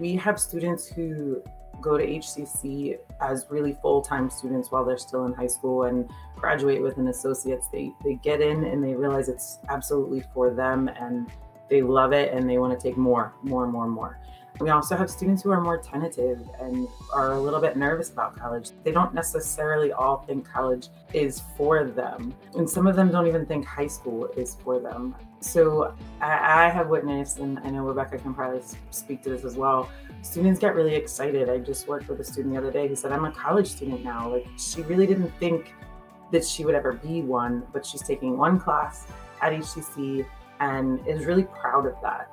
We have students who go to HCC as really full-time students while they're still in high school and graduate with an associate's. They they get in and they realize it's absolutely for them and they love it and they want to take more, more more more. We also have students who are more tentative and are a little bit nervous about college. They don't necessarily all think college is for them. And some of them don't even think high school is for them. So I, I have witnessed, and I know Rebecca can probably speak to this as well. Students get really excited. I just worked with a student the other day who said, I'm a college student now. Like, she really didn't think that she would ever be one, but she's taking one class at HCC and is really proud of that.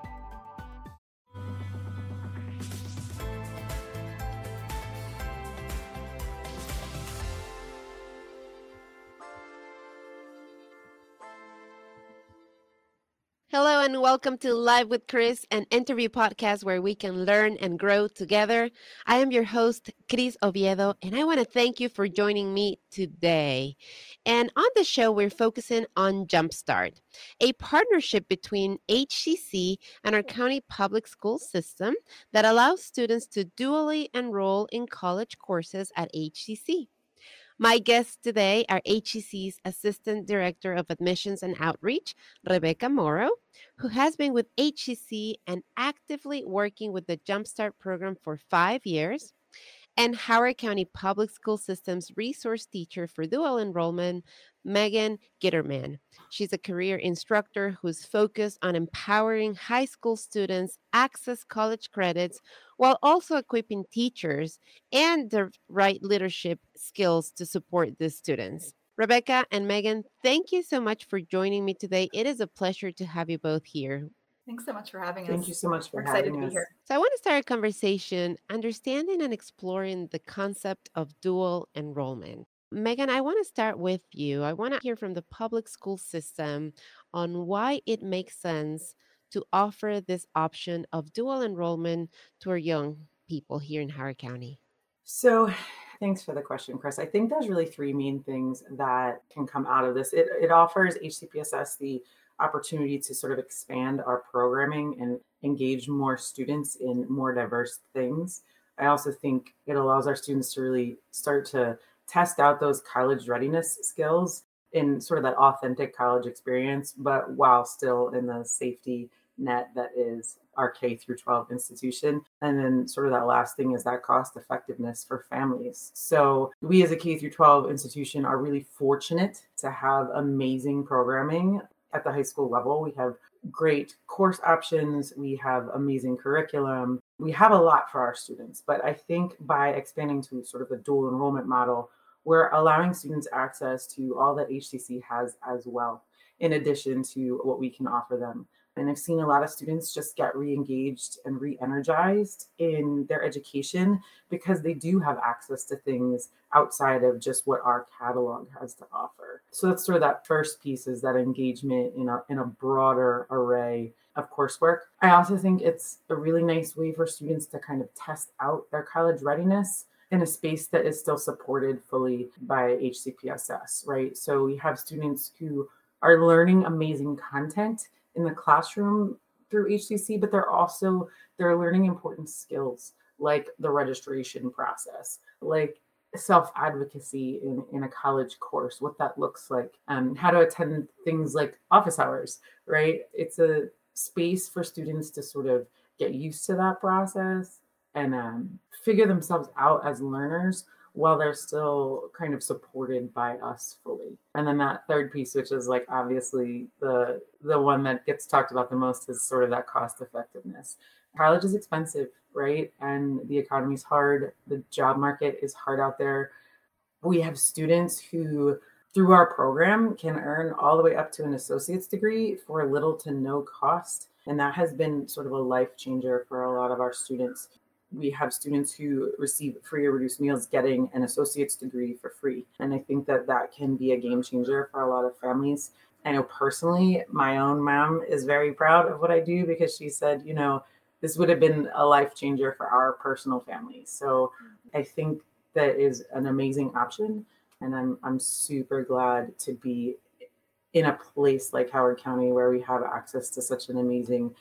Hello and welcome to Live with Cris, an interview podcast where we can learn and grow together. I am your host, Cris Oviedo, and I want to thank you for joining me today. And on the show, we're focusing on Jumpstart, a partnership between HCC and our county public school system that allows students to dually enroll in college courses at HCC. My guests today are HCC's Assistant Director of Admissions and Outreach, Rebecca Morrow, who has been with HCC and actively working with the Jumpstart program for five years, and Howard County Public School System's resource teacher for dual enrollment, Megan Gittermann. She's a career instructor who's focused on empowering high school students access college credits while also equipping teachers and the right leadership skills to support the students. Rebecca and Megan, thank you so much for joining me today. It is a pleasure to have you both here. Thanks so much for having us. Thank you so much for We're excited having to us. be here. So, I want to start a conversation understanding and exploring the concept of dual enrollment. Megan, I want to start with you. I want to hear from the public school system on why it makes sense to offer this option of dual enrollment to our young people here in Howard County. So, thanks for the question, Cris. I think there's really three main things that can come out of this. It, it offers HCPSS the opportunity to sort of expand our programming and engage more students in more diverse things. I also think it allows our students to really start to test out those college readiness skills in sort of that authentic college experience, but while still in the safety net that is our K through 12 institution. And then sort of that last thing is that cost effectiveness for families. So we as a K through 12 institution are really fortunate to have amazing programming at the high school level. We have great course options, we have amazing curriculum. We have a lot for our students, but I think by expanding to sort of a dual enrollment model, we're allowing students access to all that HCC has as well, in addition to what we can offer them. And I've seen a lot of students just get re engaged and re energized in their education because they do have access to things outside of just what our catalog has to offer. So that's sort of that first piece is that engagement in a, in a broader array of coursework. I also think it's a really nice way for students to kind of test out their college readiness in a space that is still supported fully by HCPSS, right? So we have students who are learning amazing content in the classroom through HCC, but they're also they're learning important skills like the registration process, like self advocacy in, in a college course, what that looks like, um, how to attend things like office hours, right? It's a space for students to sort of get used to that process and um, figure themselves out as learners while they're still kind of supported by us fully. And then that third piece, which is like obviously the the one that gets talked about the most, is sort of that cost effectiveness. College is expensive, right? And the economy's hard. The job market is hard out there. We have students who through our program can earn all the way up to an associate's degree for little to no cost. And that has been sort of a life changer for a lot of our students we have students who receive free or reduced meals getting an associate's degree for free. And I think that that can be a game changer for a lot of families. I know personally, my own mom is very proud of what I do because she said, you know, this would have been a life changer for our personal family. So I think that is an amazing option. And I'm, I'm super glad to be in a place like Howard County where we have access to such an amazing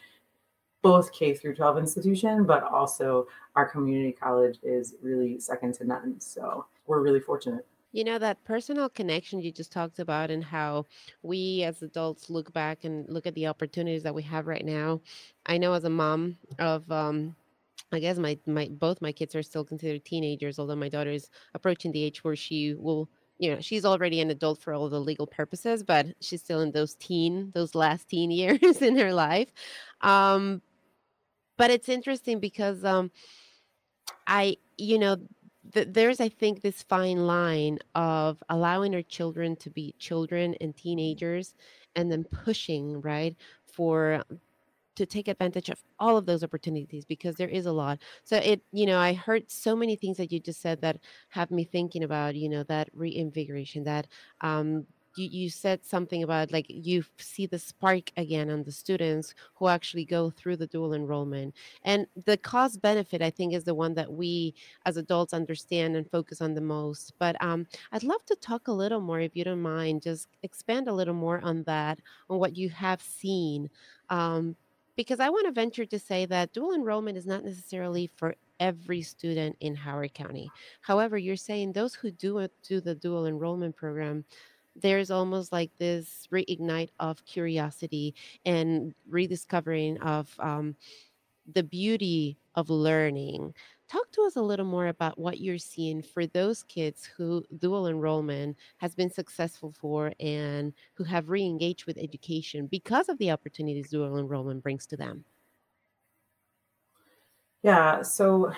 both K through 12 institution, but also our community college is really second to none. So we're really fortunate. You know, that personal connection you just talked about, and how we as adults look back and look at the opportunities that we have right now. I know as a mom of, um, I guess my my both my kids are still considered teenagers, although my daughter is approaching the age where she will you know she's already an adult for all the legal purposes but she's still in those teen those last teen years in her life um but it's interesting because um i you know th- there's i think this fine line of allowing our children to be children and teenagers and then pushing right for to take advantage of all of those opportunities because there is a lot. So it, you know, I heard so many things that you just said that have me thinking about, you know, that reinvigoration, that um you, you said something about like you see the spark again on the students who actually go through the dual enrollment. And the cost benefit i think is the one that we as adults understand and focus on the most. But um, i'd love to talk a little more if you don't mind just expand a little more on that on what you have seen. Um, because I want to venture to say that dual enrollment is not necessarily for every student in Howard County. However, you're saying those who do do the dual enrollment program, there's almost like this reignite of curiosity and rediscovering of um, the beauty of learning Talk to us a little more about what you're seeing for those kids who dual enrollment has been successful for and who have re-engaged with education because of the opportunities dual enrollment brings to them. Yeah, so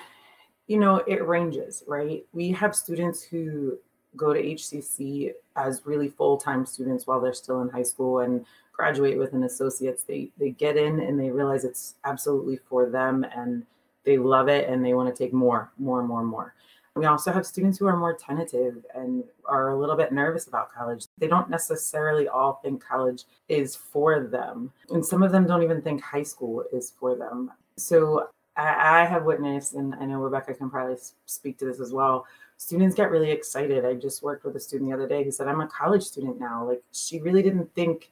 you know, it ranges, right? We have students who go to HCC as really full-time students while they're still in high school and graduate with an associate's. They they get in and they realize it's absolutely for them and they love it and they want to take more, more, more, more. We also have students who are more tentative and are a little bit nervous about college. They don't necessarily all think college is for them. And some of them don't even think high school is for them. So I, I have witnessed, and I know Rebecca can probably speak to this as well. Students get really excited. I just worked with a student the other day who said, I'm a college student now. Like she really didn't think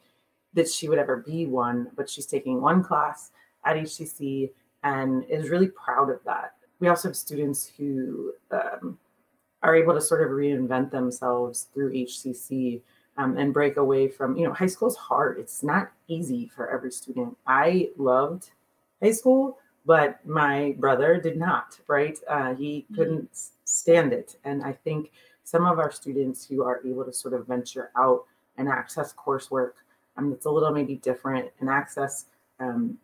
that she would ever be one, but she's taking one class at HCC and is really proud of that. We also have students who um, are able to sort of reinvent themselves through HCC um, and break away from, you know, high school is hard. It's not easy for every student. I loved high school, but my brother did not, right? Uh, he mm-hmm. couldn't stand it. And I think some of our students who are able to sort of venture out and access coursework um, it's a little maybe different and access um,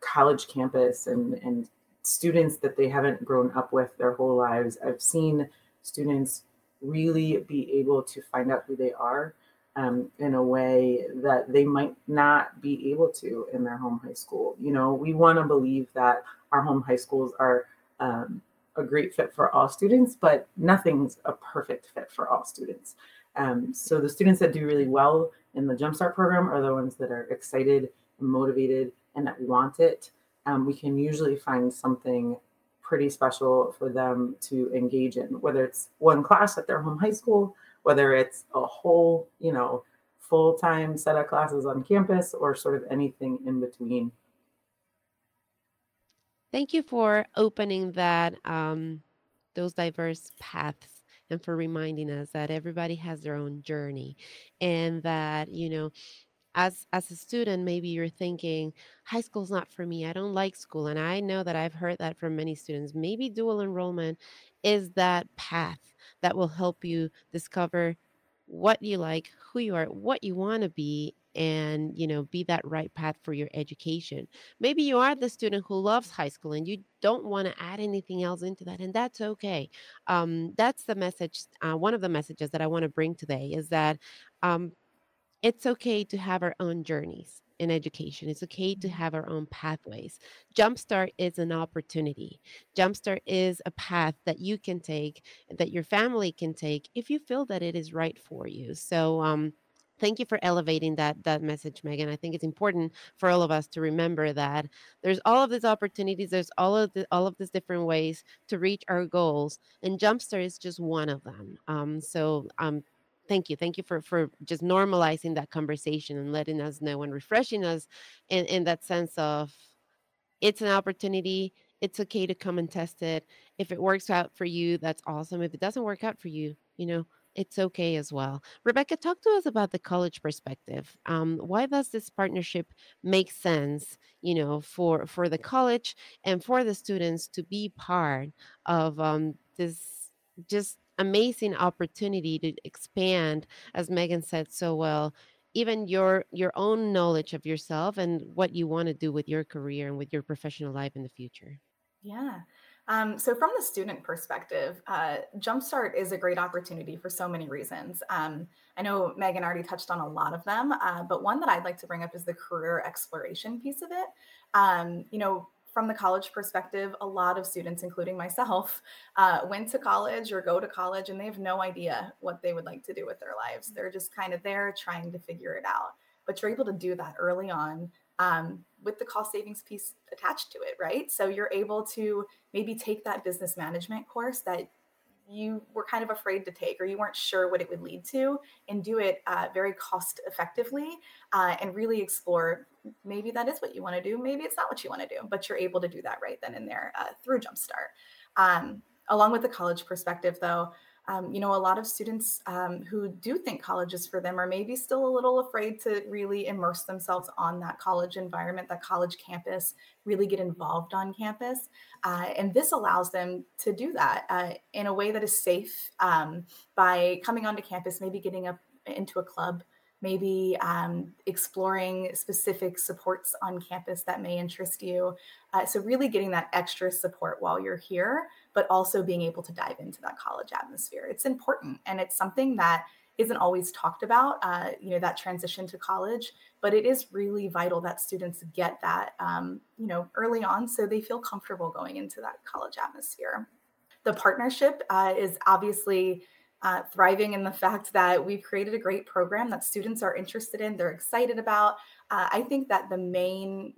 college campus and, and students that they haven't grown up with their whole lives. I've seen students really be able to find out who they are um, in a way that they might not be able to in their home high school. You know, we want to believe that our home high schools are um, a great fit for all students, but nothing's a perfect fit for all students. Um, so the students that do really well in the Jumpstart program are the ones that are excited and motivated and that want it, um, we can usually find something pretty special for them to engage in, whether it's one class at their home high school, whether it's a whole, you know, full time set of classes on campus, or sort of anything in between. Thank you for opening that um, those diverse paths and for reminding us that everybody has their own journey and that you know as as a student maybe you're thinking high school's not for me. I don't like school. And i know that i've heard that from many students. Maybe dual enrollment is that path that will help you discover what you like who you are what you want to be and you know be that right path for your education maybe you are the student who loves high school and you don't want to add anything else into that and that's okay um, that's the message uh, one of the messages that i want to bring today is that um, it's okay to have our own journeys in education. It's okay to mm-hmm. have our own pathways. Jumpstart is an opportunity. Jumpstart is a path that you can take, that your family can take if you feel that it is right for you. So, um, thank you for elevating that that message megan i think it's important for all of us to remember that there's all of these opportunities there's all of the, all of these different ways to reach our goals and jumpstart is just one of them um, so um, thank you thank you for for just normalizing that conversation and letting us know and refreshing us in in that sense of it's an opportunity. It's okay to come and test it. If it works out for you, that's awesome. If it doesn't work out for you, you know, it's okay as well. Rebecca, talk to us about the college perspective. Um, why does this partnership make sense, you know, for for the college and for the students to be part of um, this just amazing opportunity to expand, as Megan said so well, even your your own knowledge of yourself and what you want to do with your career and with your professional life in the future. Yeah. Um, so, from the student perspective, uh, Jumpstart is a great opportunity for so many reasons. Um, I know Megan already touched on a lot of them, uh, but one that I'd like to bring up is the career exploration piece of it. Um, you know, from the college perspective, a lot of students, including myself, uh, went to college or go to college and they have no idea what they would like to do with their lives. They're just kind of there trying to figure it out. But you're able to do that early on um, with the cost savings piece attached to it, right? So you're able to maybe take that business management course that you were kind of afraid to take or you weren't sure what it would lead to and do it uh, very cost effectively uh, and really explore maybe that is what you want to do maybe it's not what you want to do but you're able to do that right then and there uh, through jumpstart um, along with the college perspective though um, you know, a lot of students um, who do think college is for them are maybe still a little afraid to really immerse themselves on that college environment, that college campus, really get involved on campus. Uh, and this allows them to do that uh, in a way that is safe um, by coming onto campus, maybe getting up into a club maybe um, exploring specific supports on campus that may interest you. Uh, so, really getting that extra support while you're here, but also being able to dive into that college atmosphere. It's important and it's something that isn't always talked about, uh, you know, that transition to college, but it is really vital that students get that, um, you know, early on so they feel comfortable going into that college atmosphere. The partnership uh, is obviously uh, thriving in the fact that we've created a great program that students are interested in, they're excited about. Uh, I think that the main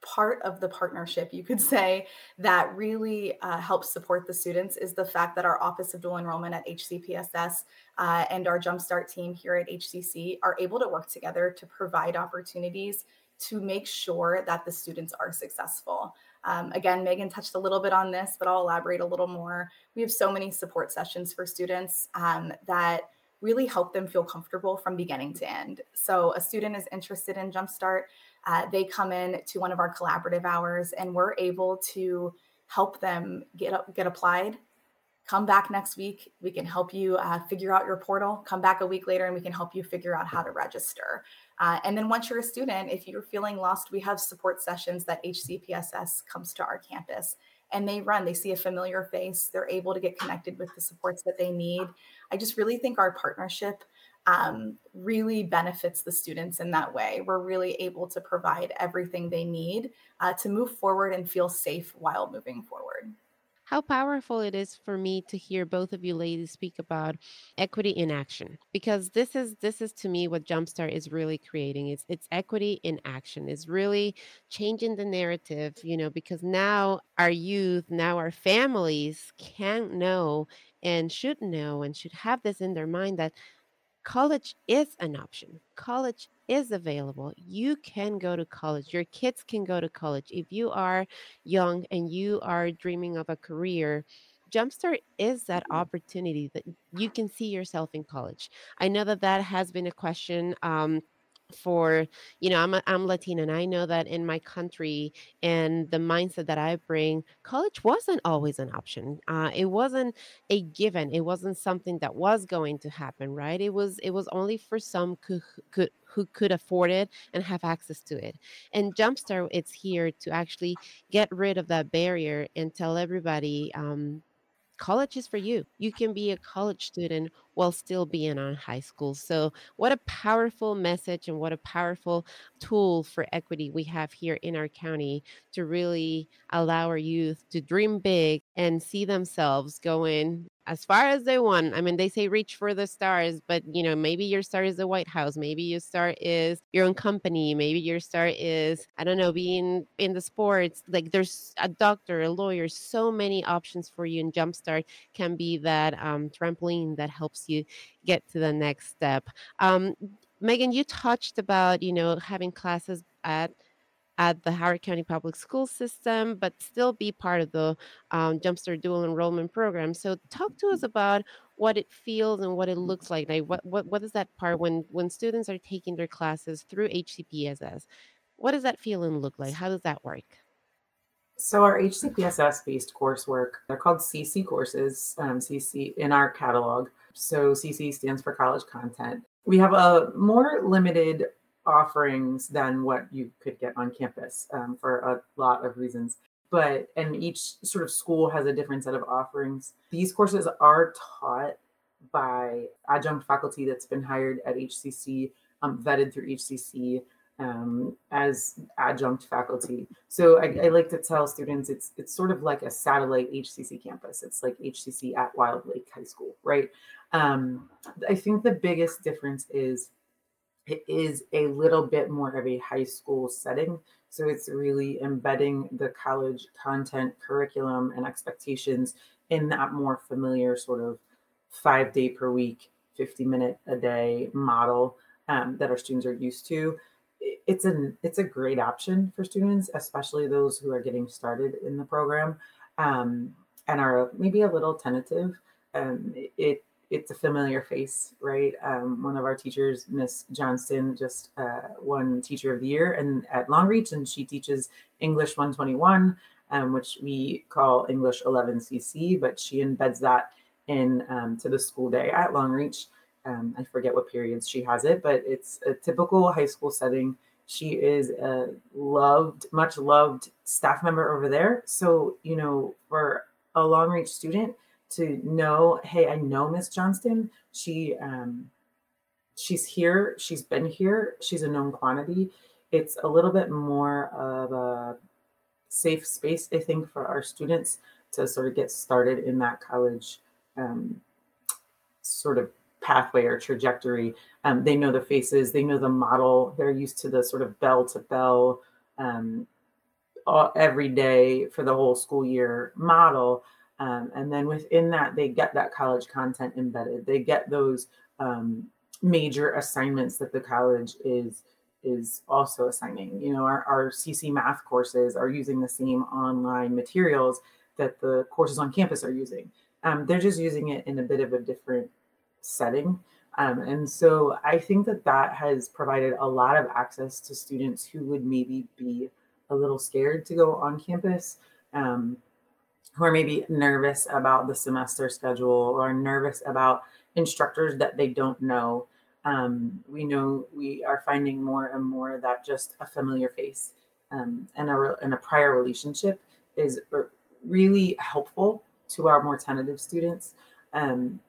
part of the partnership, you could say, that really uh, helps support the students is the fact that our Office of Dual Enrollment at HCPSS uh, and our Jumpstart team here at HCC are able to work together to provide opportunities to make sure that the students are successful. Um, again, Megan touched a little bit on this, but I'll elaborate a little more. We have so many support sessions for students um, that really help them feel comfortable from beginning to end. So, a student is interested in Jumpstart, uh, they come in to one of our collaborative hours, and we're able to help them get up, get applied. Come back next week. We can help you uh, figure out your portal. Come back a week later, and we can help you figure out how to register. Uh, and then once you're a student, if you're feeling lost, we have support sessions that HCPSS comes to our campus and they run. They see a familiar face. They're able to get connected with the supports that they need. I just really think our partnership um, really benefits the students in that way. We're really able to provide everything they need uh, to move forward and feel safe while moving forward how powerful it is for me to hear both of you ladies speak about equity in action because this is this is to me what jumpstart is really creating. It's it's equity in action is really changing the narrative you know because now our youth now our families can know and should know and should have this in their mind that college is an option. College is available. You can go to college. Your kids can go to college. If you are young and you are dreaming of a career, Jumpstart is that mm-hmm. opportunity that you can see yourself in college. I know that that has been a question. Um, for you know I'm a, I'm Latina and I know that in my country and the mindset that I bring college wasn't always an option. Uh, it wasn't a given. It wasn't something that was going to happen right? It was it was only for some who could who could afford it and have access to it. And Jumpstart it's here to actually get rid of that barrier and tell everybody um, college is for you. You can be a college student while still being on high school. So, what a powerful message and what a powerful tool for equity we have here in our county to really allow our youth to dream big and see themselves going as far as they want. I mean, they say reach for the stars, but you know, maybe your star is the White House, maybe your star is your own company, maybe your star is, I don't know, being in the sports. Like there's a doctor, a lawyer, so many options for you. And Jumpstart can be that um, trampoline that helps you get to the next step. Um, Megan, you touched about, you know, having classes at at the Howard County Public School System, but still be part of the um, Jumpstart Dual Enrollment Program. So, talk to us about what it feels and what it looks like. Like, what what what is that part when when students are taking their classes through HCPSS? What does that feel and look like? How does that work? So our HCPSS based coursework, they're called CC courses, um, CC in our catalog. So CC stands for college content. We have a more limited offerings than what you could get on campus um, for a lot of reasons. But and each sort of school has a different set of offerings. These courses are taught by adjunct faculty that's been hired at HCC, um, vetted through HCC, um, as adjunct faculty. So I, I, like to tell students it's it's sort of like a satellite HCC campus. It's like HCC at Wild Lake High School, right? Um, I think the biggest difference is it is a little bit more of a high school setting. So it's really embedding the college content, curriculum, and expectations in that more familiar sort of five day per week, 50 minute a day model um, that our students are used to it's an it's a great option for students, especially those who are getting started in the program um, and are maybe a little tentative. Um, it it's a familiar face, right? Um, one of our teachers, Miss Johnston, just uh, Teacher of the Year and at Long Reach, and she teaches English 121, um, which we call English 11CC, but she embeds that in um, to the school day at Long Reach. Um, I forget what periods she has it, but it's a typical high school setting. She is a loved, much loved staff member over there. So, you know, for a Long Reach student to know, hey, I know Miss Johnston. She um she's here, she's been here, she's a known quantity. It's a little bit more of a safe space, I think, for our students to sort of get started in that college um, sort of pathway or trajectory. Um, they know the faces, they know the model, they're used to the sort of bell to bell um, every day for the whole school year model. Um, and then within that, they get that college content embedded. They get those um, major assignments that the college is is also assigning. You know, our, our CC math courses are using the same online materials that the courses on campus are using. Um, they're just using it in a bit of a different setting. Um, and so I think that that has provided a lot of access to students who would maybe be a little scared to go on campus, um, who are maybe nervous about the semester schedule or nervous about instructors that they don't know. Um, we know we are finding more and more that just a familiar face um, and, a, and a prior relationship is really helpful to our more tentative students. Um,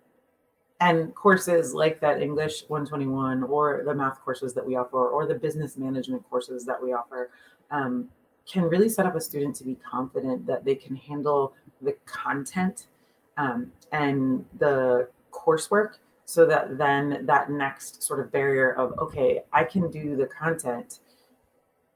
and courses like that English 121 or the math courses that we offer or the business management courses that we offer um, can really set up a student to be confident that they can handle the content um, and the coursework so that then that next sort of barrier of okay i can do the content.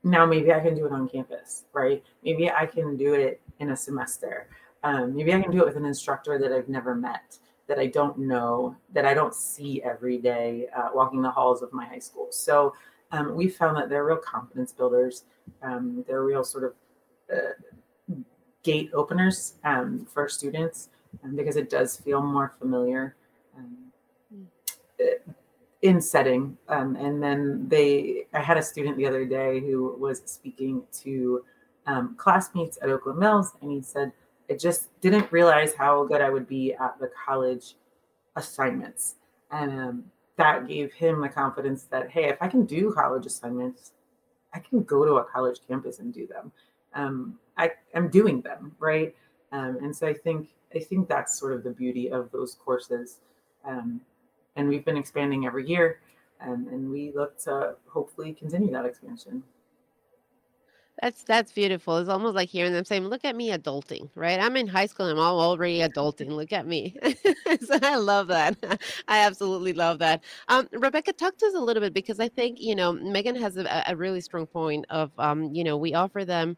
Now maybe i can do it on campus right? Maybe i can do it in a semester. Um, maybe i can do it with an instructor that i've never met that I don't know, that I don't see every day uh, walking the halls of my high school. So um, we found that they're real confidence builders. Um, they're real sort of uh, gate openers um, for students um, because it does feel more familiar um, in setting. Um, and then they, I had a student the other day who was speaking to classmates at Oakland Mills, and he said, I just didn't realize how good I would be at the college assignments. And that gave him the confidence that, hey, if I can do college assignments, I can go to a college campus and do them. Um, I am doing them, right? Um, and so I think I think that's sort of the beauty of those courses. Um, and we've been expanding every year, um, and we look to hopefully continue that expansion. That's that's beautiful. It's almost like hearing them saying, "Look at me adulting," right? I'm in high school and I'm already adulting. Look at me. so I love that. I absolutely love that. Um, Rebecca, talk to us a little bit because I think you know Megan has a, a really strong point of um, you know we offer them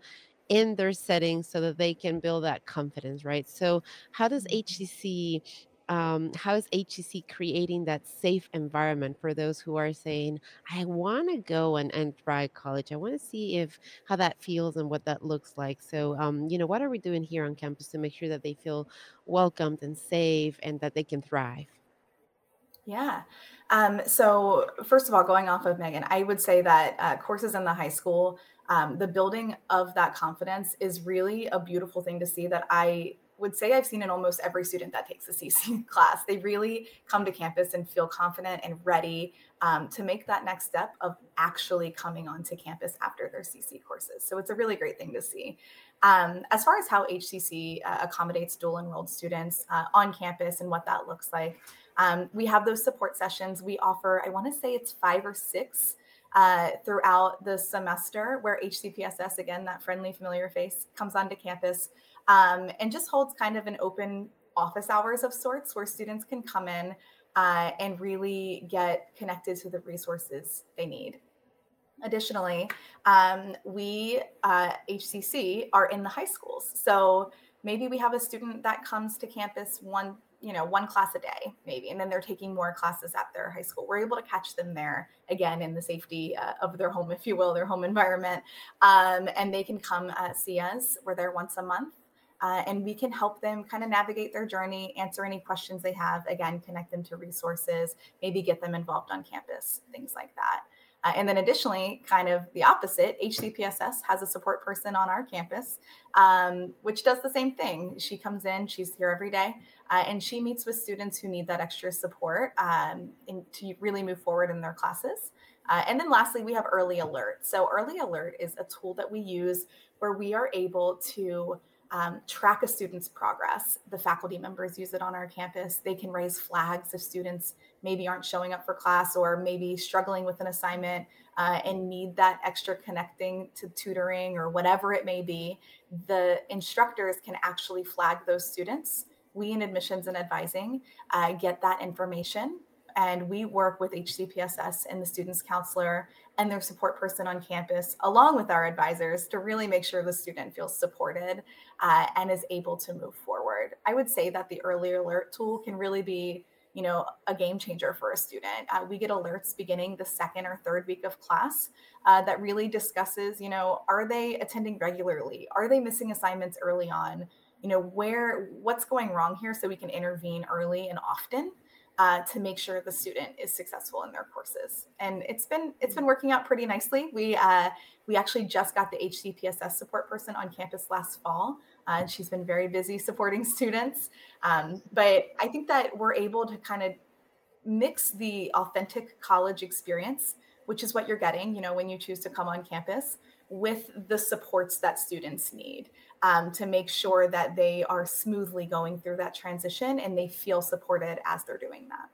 in their setting so that they can build that confidence, right? So how does HCC um, how is HCC creating that safe environment for those who are saying, I want to go and, and try college. I want to see if how that feels and what that looks like. So, um, you know, what are we doing here on campus to make sure that they feel welcomed and safe and that they can thrive? Yeah. Um, so, first of all, going off of Megan, I would say that uh, courses in the high school, um, the building of that confidence is really a beautiful thing to see that I would say I've seen in almost every student that takes a CC class. They really come to campus and feel confident and ready um, to make that next step of actually coming onto campus after their CC courses. So it's a really great thing to see. Um, as far as how HCC uh, accommodates dual enrolled students uh, on campus and what that looks like, um, we have those support sessions. We offer, I want to say it's five or six uh, throughout the semester where HCPSS, again, that friendly, familiar face, comes onto campus um, and just holds kind of an open office hours of sorts where students can come in uh, and really get connected to the resources they need. Additionally, um, we, uh, HCC, are in the high schools. So maybe we have a student that comes to campus one you know one class a day maybe and then they're taking more classes at their high school we're able to catch them there again in the safety uh, of their home if you will their home environment um, and they can come uh, see us we're there once a month uh, and we can help them kind of navigate their journey answer any questions they have again connect them to resources maybe get them involved on campus things like that uh, and then additionally, kind of the opposite, HCPSS has a support person on our campus, um, which does the same thing. She comes in, she's here every day, uh, and she meets with students who need that extra support um, in, to really move forward in their classes. Uh, and then lastly, we have Early Alert. So, Early Alert is a tool that we use where we are able to um, track a student's progress. The faculty members use it on our campus. They can raise flags if students maybe aren't showing up for class or maybe struggling with an assignment uh, and need that extra connecting to tutoring or whatever it may be. The instructors can actually flag those students. We in admissions and advising uh, get that information and we work with HCPSS and the students counselor and their support person on campus, along with our advisors, to really make sure the student feels supported uh, and is able to move forward. I would say that the early alert tool can really be you know a game changer for a student. Uh, we get alerts beginning the second or third week of class uh, that really discusses you know are they attending regularly? Are they missing assignments early on? You know where what's going wrong here so we can intervene early and often uh, to make sure the student is successful in their courses. And it's been it's been working out pretty nicely. We uh, we actually just got the HCPSS support person on campus last fall, uh, and she's been very busy supporting students. Um, but I think that we're able to kind of mix the authentic college experience, which is what you're getting, you know, when you choose to come on campus, with the supports that students need um, to make sure that they are smoothly going through that transition and they feel supported as they're doing that.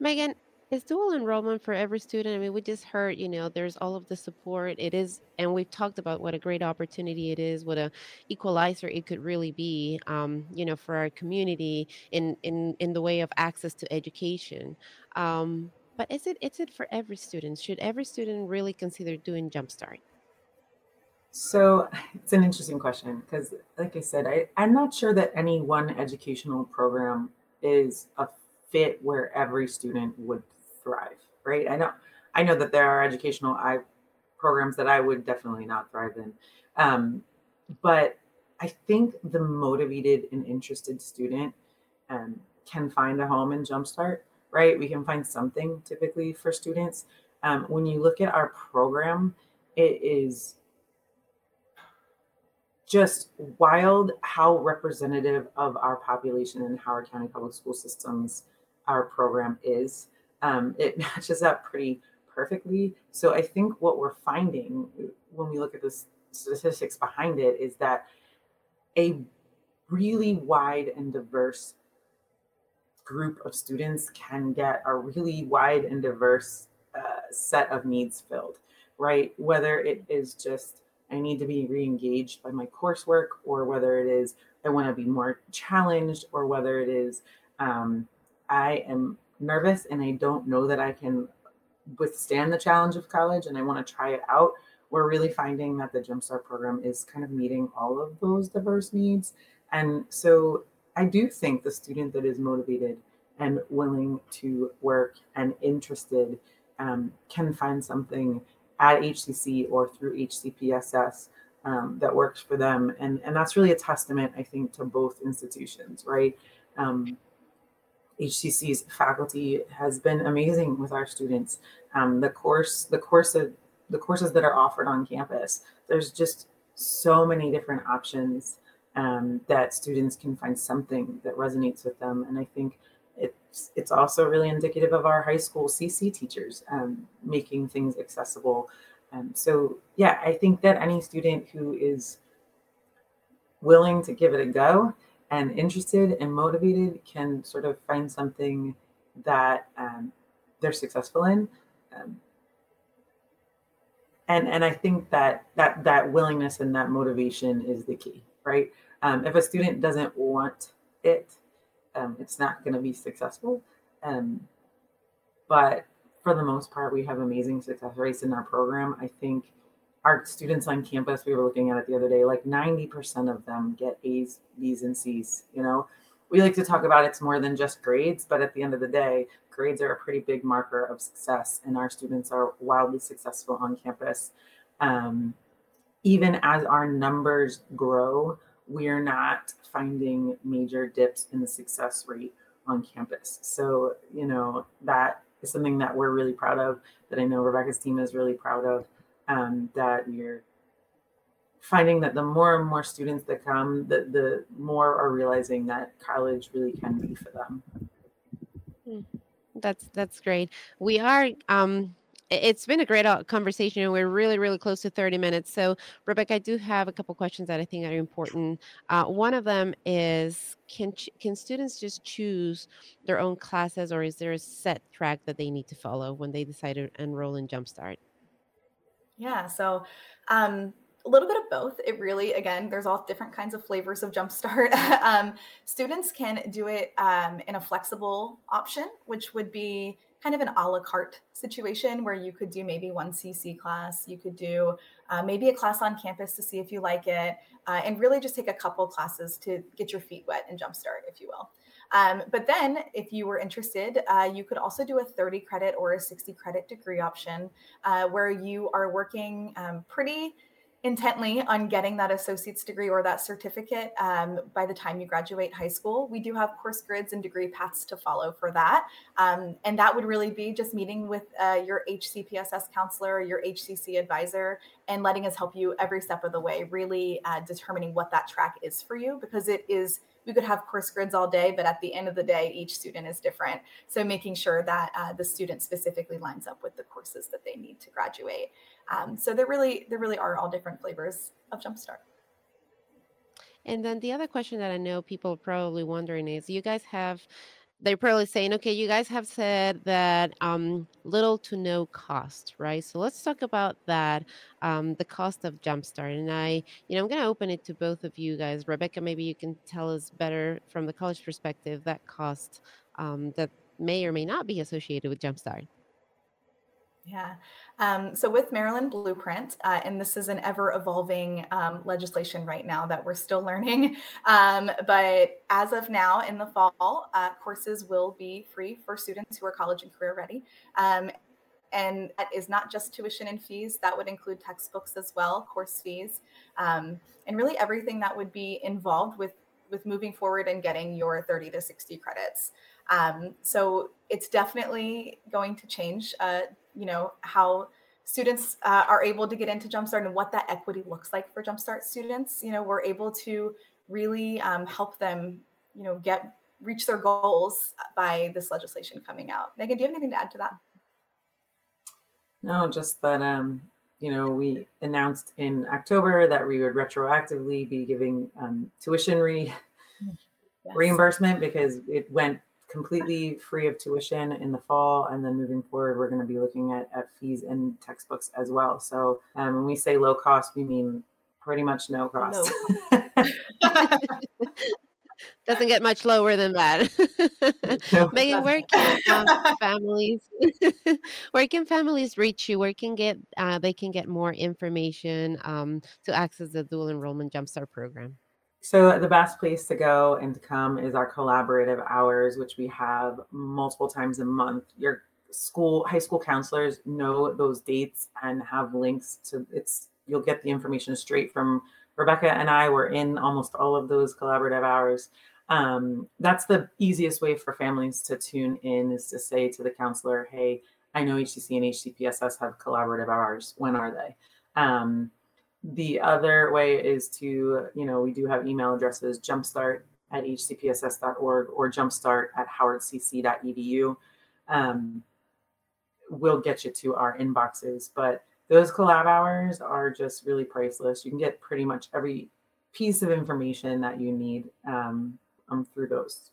Megan, is dual enrollment for every student? I mean, we just heard, you know, there's all of the support. It is, and we've talked about what a great opportunity it is, what a equalizer it could really be, um, you know, for our community in in in the way of access to education. Um, but is it is it for every student? Should every student really consider doing Jumpstart? So it's an interesting question because, like I said, I, I'm not sure that any one educational program is a fit where every student would thrive, right? I know, I know that there are educational I programs that I would definitely not thrive in, um, but I think the motivated and interested student um, can find a home in Jumpstart, right? We can find something typically for students. Um, when you look at our program, it is just wild how representative of our population and Howard County Public School Systems our program is. Um, it matches up pretty perfectly. So I think what we're finding when we look at the statistics behind it is that a really wide and diverse group of students can get a really wide and diverse uh, set of needs filled, right? Whether it is just I need to be re-engaged by my coursework, or whether it is I want to be more challenged, or whether it is um, I am nervous and I don't know that I can withstand the challenge of college and I want to try it out. We're really finding that the Jumpstart program is kind of meeting all of those diverse needs. And so I do think the student that is motivated and willing to work and interested um, can find something at HCC or through HCPSS um, that works for them. And, and that's really a testament, I think, to both institutions, right? Um, HCC's faculty has been amazing with our students. Um, the course, the course of the courses that are offered on campus, there's just so many different options um, that students can find something that resonates with them. And I think it's it's also really indicative of our high school CC teachers um, making things accessible. Um, so yeah, I think that any student who is willing to give it a go and interested and motivated can sort of find something that um, they're successful in. Um, and and I think that that that willingness and that motivation is the key, right? Um, if a student doesn't want it, um, it's not going to be successful. Um, but for the most part, we have amazing success rates in our program. I think our students on campus, we were looking at it the other day, like 90% of them get A's, B's, and C's. You know, we like to talk about it's more than just grades, but at the end of the day, grades are a pretty big marker of success, and our students are wildly successful on campus. Um, even as our numbers grow, we're not finding major dips in the success rate on campus. So, you know, that is something that we're really proud of, that I know Rebecca's team is really proud of, um, that we're finding that the more and more students that come, the, the more are realizing that college really can be for them. Hmm. That's that's great. We are um it's been a great uh, conversation and we're really really close to 30 minutes so rebecca i do have a couple questions that i think are important uh, one of them is can can students just choose their own classes or is there a set track that they need to follow when they decide to enroll in jumpstart yeah so um, a little bit of both. It really, again, there's all different kinds of flavors of Jumpstart. um, students can do it um, in a flexible option, which would be kind of an a la carte situation where you could do maybe one CC class, you could do uh, maybe a class on campus to see if you like it, uh, and really just take a couple classes to get your feet wet and jumpstart, if you will. Um, but then, if you were interested, uh, you could also do a 30 credit or a 60 credit degree option uh, where you are working um, pretty intently on getting that associate's degree or that certificate um, by the time you graduate high school. We do have course grids and degree paths to follow for that. Um, and that would really be just meeting with uh, your HCPSS counselor, your HCC advisor, and letting us help you every step of the way, really uh, determining what that track is for you because it is we could have course grids all day, but at the end of the day, each student is different. So making sure that uh, the student specifically lines up with the courses that they need to graduate. Um, so there really there really are all different flavors of Jumpstart. And then the other question that I know people are probably wondering is, you guys have they're probably saying, okay, you guys have said that um, little to no cost, right? So let's talk about that, um, the cost of Jumpstart. And I, you know, I'm going to open it to both of you guys. Rebecca, maybe you can tell us better from the college perspective that cost um, that may or may not be associated with Jumpstart. Yeah. Um, so with Maryland Blueprint, uh, and this is an ever evolving um, legislation right now that we're still learning. Um, but as of now, in the fall, uh, courses will be free for students who are college and career ready. Um, and that is not just tuition and fees, that would include textbooks as well, course fees, um, and really everything that would be involved with with moving forward and getting your 30 to 60 credits. Um, so it's definitely going to change uh, you know how students uh, are able to get into jumpstart and what that equity looks like for jumpstart students you know we're able to really um, help them you know get reach their goals by this legislation coming out megan do you have anything to add to that no just that um you know we announced in october that we would retroactively be giving um, tuition re- yes. reimbursement because it went completely free of tuition in the fall. And then moving forward, we're going to be looking at, at fees and textbooks as well. So um, when we say low cost, we mean pretty much no cost. No. Doesn't get much lower than that. no. Megan, where can um, families where can families reach you? Where can get uh, they can get more information um, to access the dual enrollment jumpstart program? So the best place to go and to come is our collaborative hours, which we have multiple times a month. Your school, high school counselors know those dates and have links to it's. You'll get the information straight from Rebecca and I. Were in almost all of those collaborative hours. Um, that's the easiest way for families to tune in is to say to the counselor, "Hey, I know HCC and HCPSS have collaborative hours. When are they?" Um, the other way is to, you know, we do have email addresses jumpstart at hcpss.org or jumpstart at howardcc.edu. Um, we'll get you to our inboxes, but those collab hours are just really priceless. You can get pretty much every piece of information that you need um, um, through those.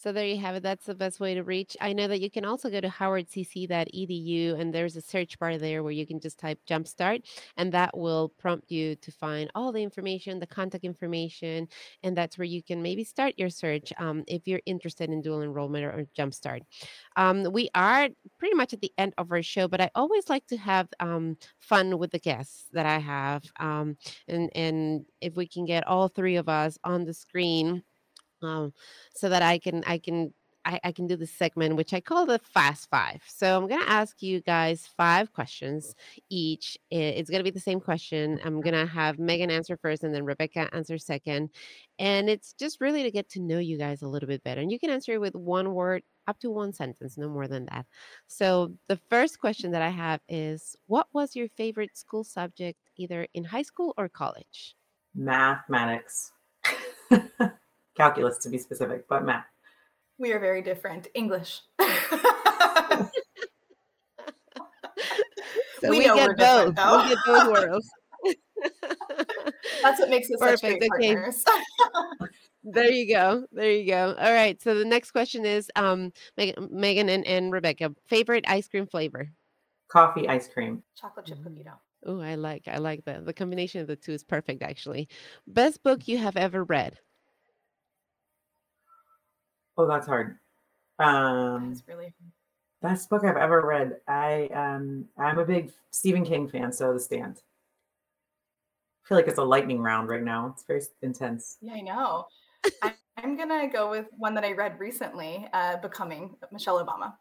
So there you have it. That's the best way to reach. I know that you can also go to howardcc.edu and there's a search bar there where you can just type Jumpstart and that will prompt you to find all the information, the contact information, and that's where you can maybe start your search um, if you're interested in dual enrollment or, or Jumpstart. Um, we are pretty much at the end of our show, but I always like to have um, fun with the guests that I have. Um, and, and if we can get all three of us on the screen, um, so that I can I can I, I, can do this segment which I call the fast five. So I'm gonna ask you guys five questions each. It's gonna be the same question. I'm gonna have Megan answer first and then Rebecca answer second. And it's just really to get to know you guys a little bit better. And you can answer with one word up to one sentence, no more than that. So the first question that I have is what was your favorite school subject either in high school or college? Mathematics. calculus to be specific, but math. We are very different. English. so we, we get both. We get both worlds. That's what makes us Perfect. such great okay. partners. there you go. There you go. All right. So the next question is um Megan and, and Rebecca, favorite ice cream flavor? Coffee ice cream. Chocolate chip cookie dough. Oh, I like I like the the combination of the two is perfect actually. Best book you have ever read? Oh, that's hard. Um, That's really best book I've ever read. I um I'm a big Stephen King fan, so The Stand. I feel like it's a lightning round right now. It's very intense. Yeah, I know. I, I'm gonna go with one that I read recently, uh, "Becoming" Michelle Obama.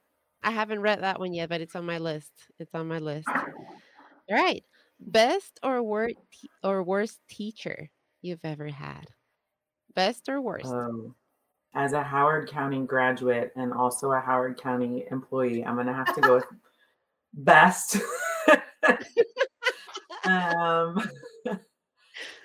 I haven't read that one yet, but it's on my list. It's on my list. All right. Best or worst or worst teacher you've ever had? Best or worst? Um, as a Howard County graduate and also a Howard County employee, I'm going to have to go with best. um,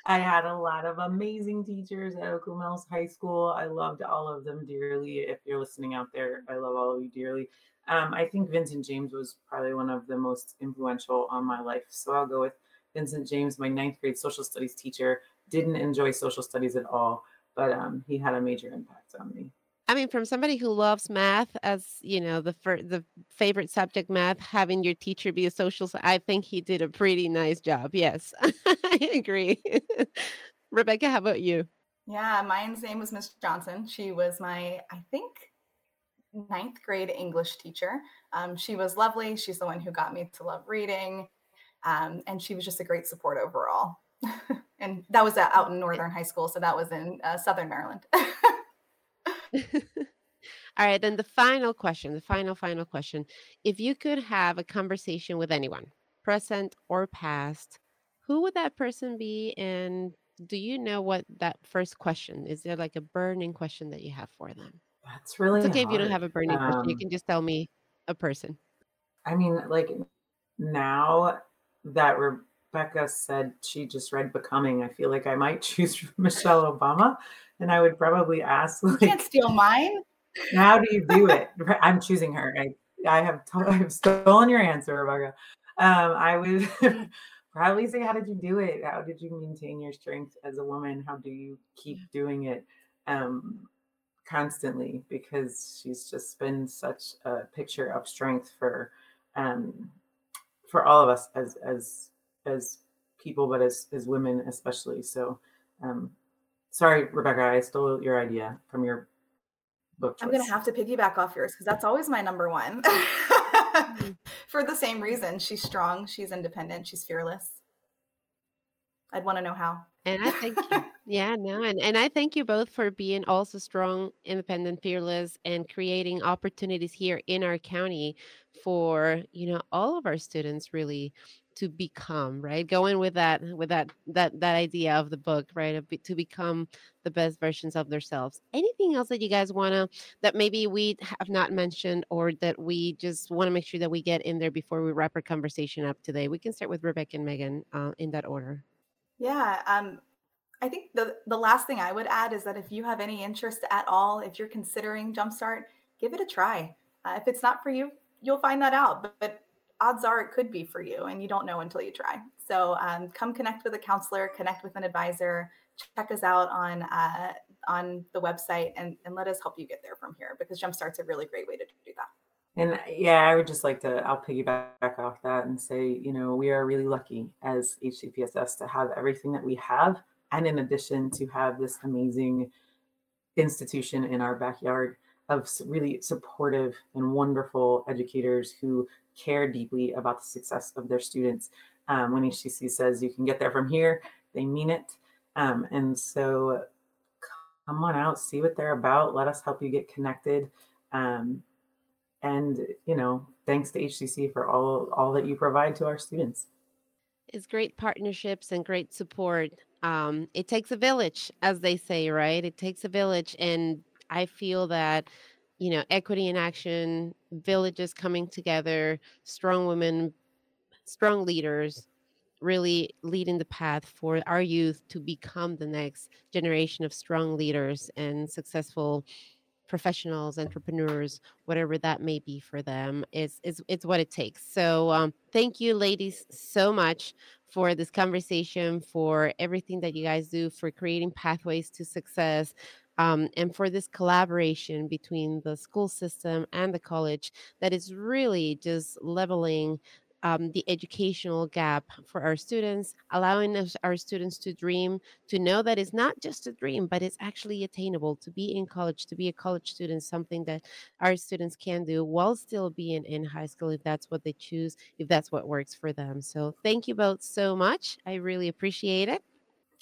I had a lot of amazing teachers at Oakland Mills High School. I loved all of them dearly. If you're listening out there, I love all of you dearly. Um, I think Vincent James was probably one of the most influential on my life. So I'll go with Vincent James, my ninth grade social studies teacher. Didn't enjoy social studies at all but um, he had a major impact on me. I mean, from somebody who loves math as you know the fir- the favorite subject, math, having your teacher be a social, I think he did a pretty nice job. Yes, I agree. Rebecca, how about you? Yeah, mine's name was Miss Johnson. She was my, I think, ninth grade English teacher. Um, she was lovely. She's the one who got me to love reading, um, and she was just a great support overall. and that was out in Northern High School, so that was in uh, Southern Maryland. All right, then the final question, the final, final question. If you could have a conversation with anyone, present or past, who would that person be? And do you know what that first question is? There like a burning question that you have for them? That's really it's okay hard. if you don't have a burning um, question. You um can just tell me a person. I mean, like now that we're Becca said she just read Becoming, I feel like I might choose Michelle Obama. And I would probably ask, like, you can't steal mine. How do you do it? I'm choosing her. I, I have to- I've stolen your answer, Rebecca. Um, I would probably say, how did you do it? How did you maintain your strength as a woman? How do you keep doing it um, constantly? Because she's just been such a picture of strength for um, for all of us as as as people, but as as women especially. So, um, sorry, Rebecca, I stole your idea from your book. Choice. I'm gonna have to piggyback off yours because that's always my number one. Mm-hmm. For the same reason, she's strong, she's independent, she's fearless. I'd want to know how. And I think Yeah, no, and, and I thank you both for being also strong, independent, fearless, and creating opportunities here in our county for, you know, all of our students really to become, right? Going with that with that that that idea of the book, right? Of be, to become the best versions of themselves. Anything else that you guys want to that maybe we have not mentioned or that we just want to make sure that we get in there before we wrap our conversation up today? We can start with Rebecca and Megan uh, in that order. Yeah, um, I think the the last thing I would add is that if you have any interest at all, if you're considering Jumpstart, give it a try. Uh, if it's not for you, you'll find that out. But, but, odds are it could be for you, and you don't know until you try. So um, come connect with a counselor, connect with an advisor, check us out on uh, on the website, and, and let us help you get there from here because Jumpstart's a really great way to do that. And yeah, I would just like to, I'll piggyback off that and say, you know, we are really lucky as HCPSS to have everything that we have and in addition to have this amazing institution in our backyard of really supportive and wonderful educators who care deeply about the success of their students. Um, when HCC says you can get there from here, they mean it. Um, and so come on out, see what they're about. Let us help you get connected. Um, and you know, thanks to HCC for all all that you provide to our students. It's great partnerships and great support um, it takes a village, as they say, right? It takes a village. And I feel that, you know, equity in action, villages coming together, strong women, strong leaders, really leading the path for our youth to become the next generation of strong leaders and successful professionals, entrepreneurs, whatever that may be for them, is is it's what it takes. So um, thank you, ladies, so much for this conversation, for everything that you guys do, for creating pathways to success, um, and for this collaboration between the school system and the college that is really just leveling um, the educational gap for our students, allowing us, our students to dream, to know that it's not just a dream, but it's actually attainable to be in college, to be a college student, something that our students can do while still being in high school if that's what they choose, if that's what works for them. So thank you both so much. I really appreciate it.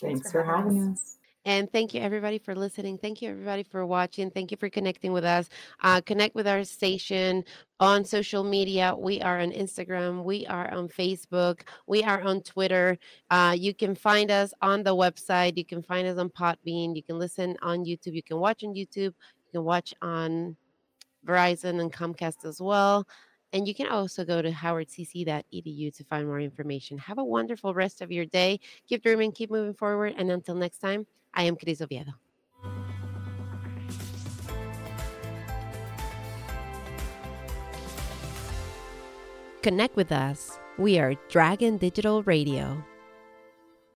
Thanks, Thanks for, for having us. us. And thank you, everybody, for listening. Thank you, everybody, for watching. Thank you for connecting with us. Uh, connect with our station on social media. We are on Instagram. We are on Facebook. We are on Twitter. Uh, you can find us on the website. You can find us on Podbean. You can listen on YouTube. You can watch on YouTube. You can watch on Verizon and Comcast as well. And you can also go to howardcc.edu to find more information. Have a wonderful rest of your day. Keep dreaming, keep moving forward. And until next time, I am Cris Oviedo. Connect with us. We are Dragon Digital Radio.